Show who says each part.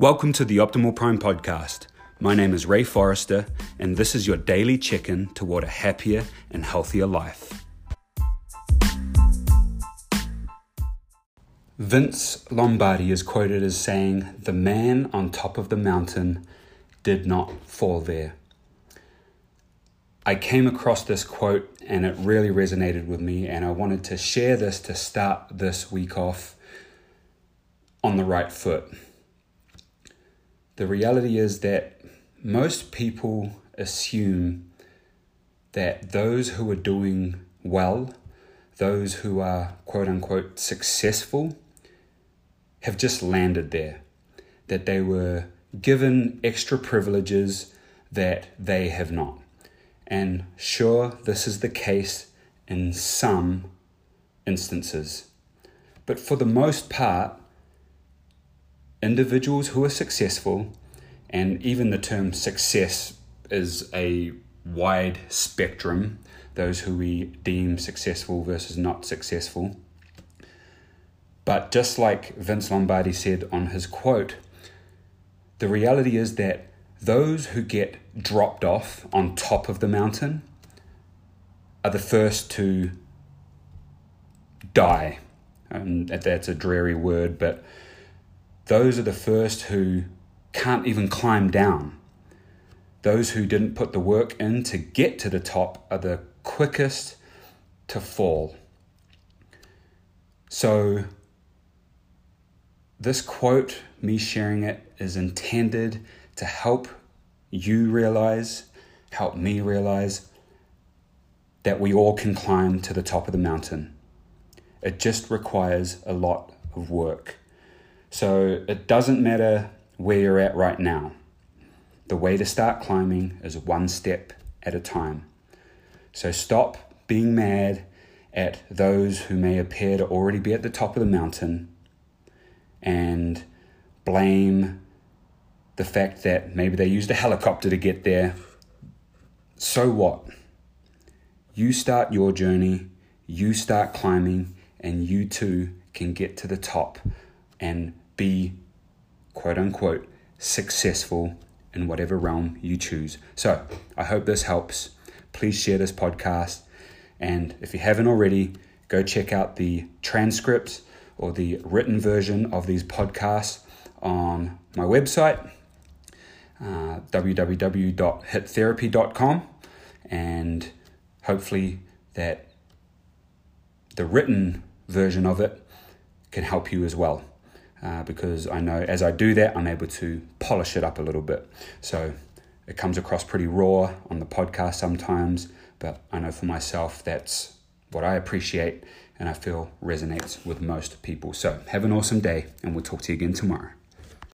Speaker 1: Welcome to the Optimal Prime podcast. My name is Ray Forrester, and this is your daily check in toward a happier and healthier life. Vince Lombardi is quoted as saying, The man on top of the mountain did not fall there. I came across this quote and it really resonated with me, and I wanted to share this to start this week off on the right foot the reality is that most people assume that those who are doing well, those who are quote unquote successful, have just landed there, that they were given extra privileges that they have not. And sure, this is the case in some instances. But for the most part, individuals who are successful, and even the term success is a wide spectrum, those who we deem successful versus not successful. But just like Vince Lombardi said on his quote, the reality is that those who get dropped off on top of the mountain are the first to die. And that's a dreary word, but those are the first who can't even climb down. Those who didn't put the work in to get to the top are the quickest to fall. So, this quote, me sharing it, is intended to help you realize, help me realize that we all can climb to the top of the mountain. It just requires a lot of work. So it doesn't matter where you're at right now. The way to start climbing is one step at a time. So stop being mad at those who may appear to already be at the top of the mountain and blame the fact that maybe they used a helicopter to get there. So what? You start your journey, you start climbing, and you too can get to the top and be quote unquote successful in whatever realm you choose. So I hope this helps. Please share this podcast. And if you haven't already, go check out the transcripts or the written version of these podcasts on my website, uh, www.hittherapy.com. And hopefully, that the written version of it can help you as well uh, because I know as I do that, I'm able to polish it up a little bit. So it comes across pretty raw on the podcast sometimes, but I know for myself that's what I appreciate and I feel resonates with most people. So have an awesome day, and we'll talk to you again tomorrow.